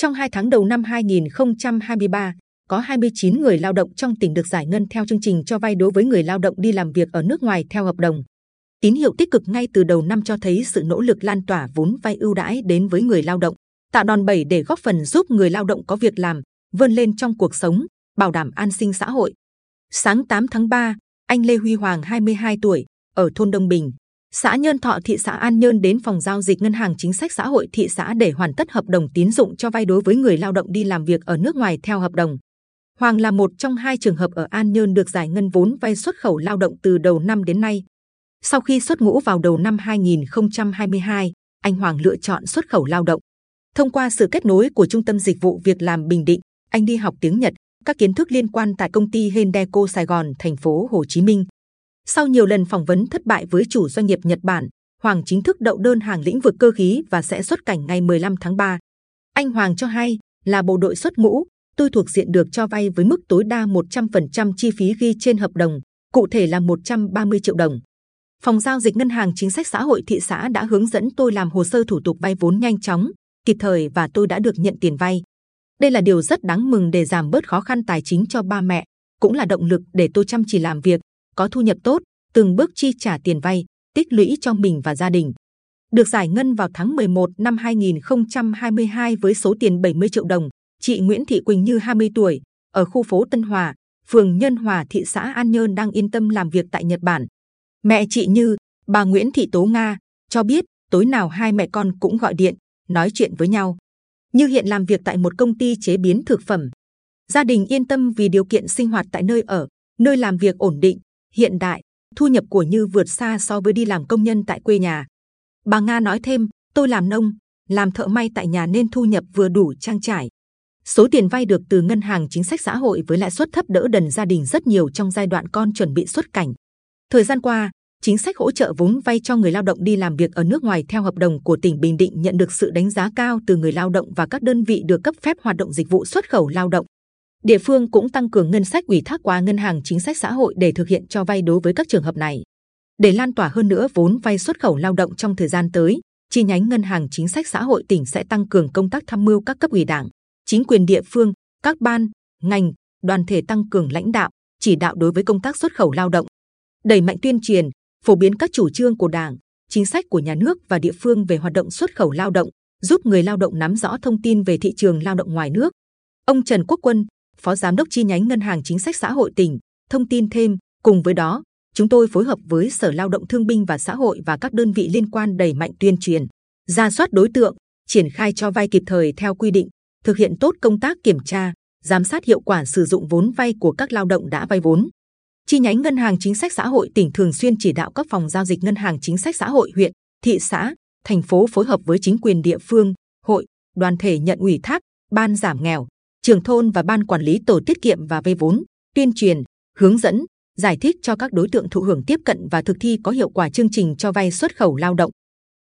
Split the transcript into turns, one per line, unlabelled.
Trong 2 tháng đầu năm 2023, có 29 người lao động trong tỉnh được giải ngân theo chương trình cho vay đối với người lao động đi làm việc ở nước ngoài theo hợp đồng. Tín hiệu tích cực ngay từ đầu năm cho thấy sự nỗ lực lan tỏa vốn vay ưu đãi đến với người lao động, tạo đòn bẩy để góp phần giúp người lao động có việc làm, vươn lên trong cuộc sống, bảo đảm an sinh xã hội. Sáng 8 tháng 3, anh Lê Huy Hoàng 22 tuổi ở thôn Đông Bình, xã Nhơn Thọ thị xã An Nhơn đến phòng giao dịch ngân hàng chính sách xã hội thị xã để hoàn tất hợp đồng tín dụng cho vay đối với người lao động đi làm việc ở nước ngoài theo hợp đồng. Hoàng là một trong hai trường hợp ở An Nhơn được giải ngân vốn vay xuất khẩu lao động từ đầu năm đến nay. Sau khi xuất ngũ vào đầu năm 2022, anh Hoàng lựa chọn xuất khẩu lao động. Thông qua sự kết nối của Trung tâm Dịch vụ Việc làm Bình Định, anh đi học tiếng Nhật, các kiến thức liên quan tại công ty Hendeco Sài Gòn, thành phố Hồ Chí Minh. Sau nhiều lần phỏng vấn thất bại với chủ doanh nghiệp Nhật Bản, Hoàng chính thức đậu đơn hàng lĩnh vực cơ khí và sẽ xuất cảnh ngày 15 tháng 3. Anh Hoàng cho hay là bộ đội xuất ngũ, tôi thuộc diện được cho vay với mức tối đa 100% chi phí ghi trên hợp đồng, cụ thể là 130 triệu đồng. Phòng giao dịch ngân hàng chính sách xã hội thị xã đã hướng dẫn tôi làm hồ sơ thủ tục vay vốn nhanh chóng, kịp thời và tôi đã được nhận tiền vay. Đây là điều rất đáng mừng để giảm bớt khó khăn tài chính cho ba mẹ, cũng là động lực để tôi chăm chỉ làm việc, có thu nhập tốt, từng bước chi trả tiền vay, tích lũy cho mình và gia đình. Được giải ngân vào tháng 11 năm 2022 với số tiền 70 triệu đồng, chị Nguyễn Thị Quỳnh Như 20 tuổi, ở khu phố Tân Hòa, phường Nhân Hòa, thị xã An Nhơn đang yên tâm làm việc tại Nhật Bản. Mẹ chị Như, bà Nguyễn Thị Tố Nga, cho biết tối nào hai mẹ con cũng gọi điện, nói chuyện với nhau. Như hiện làm việc tại một công ty chế biến thực phẩm. Gia đình yên tâm vì điều kiện sinh hoạt tại nơi ở, nơi làm việc ổn định, hiện đại. Thu nhập của Như vượt xa so với đi làm công nhân tại quê nhà. Bà Nga nói thêm, tôi làm nông, làm thợ may tại nhà nên thu nhập vừa đủ trang trải. Số tiền vay được từ ngân hàng chính sách xã hội với lãi suất thấp đỡ đần gia đình rất nhiều trong giai đoạn con chuẩn bị xuất cảnh. Thời gian qua, chính sách hỗ trợ vốn vay cho người lao động đi làm việc ở nước ngoài theo hợp đồng của tỉnh Bình Định nhận được sự đánh giá cao từ người lao động và các đơn vị được cấp phép hoạt động dịch vụ xuất khẩu lao động. Địa phương cũng tăng cường ngân sách ủy thác qua ngân hàng chính sách xã hội để thực hiện cho vay đối với các trường hợp này. Để lan tỏa hơn nữa vốn vay xuất khẩu lao động trong thời gian tới, chi nhánh ngân hàng chính sách xã hội tỉnh sẽ tăng cường công tác tham mưu các cấp ủy đảng, chính quyền địa phương, các ban, ngành, đoàn thể tăng cường lãnh đạo, chỉ đạo đối với công tác xuất khẩu lao động, đẩy mạnh tuyên truyền, phổ biến các chủ trương của Đảng, chính sách của nhà nước và địa phương về hoạt động xuất khẩu lao động, giúp người lao động nắm rõ thông tin về thị trường lao động ngoài nước. Ông Trần Quốc Quân, Phó Giám đốc chi nhánh Ngân hàng Chính sách Xã hội tỉnh, thông tin thêm. Cùng với đó, chúng tôi phối hợp với Sở Lao động Thương binh và Xã hội và các đơn vị liên quan đẩy mạnh tuyên truyền, ra soát đối tượng, triển khai cho vay kịp thời theo quy định, thực hiện tốt công tác kiểm tra, giám sát hiệu quả sử dụng vốn vay của các lao động đã vay vốn. Chi nhánh Ngân hàng Chính sách Xã hội tỉnh thường xuyên chỉ đạo các phòng giao dịch Ngân hàng Chính sách Xã hội huyện, thị xã, thành phố phối hợp với chính quyền địa phương, hội, đoàn thể nhận ủy thác, ban giảm nghèo, trường thôn và ban quản lý tổ tiết kiệm và vay vốn, tuyên truyền, hướng dẫn, giải thích cho các đối tượng thụ hưởng tiếp cận và thực thi có hiệu quả chương trình cho vay xuất khẩu lao động.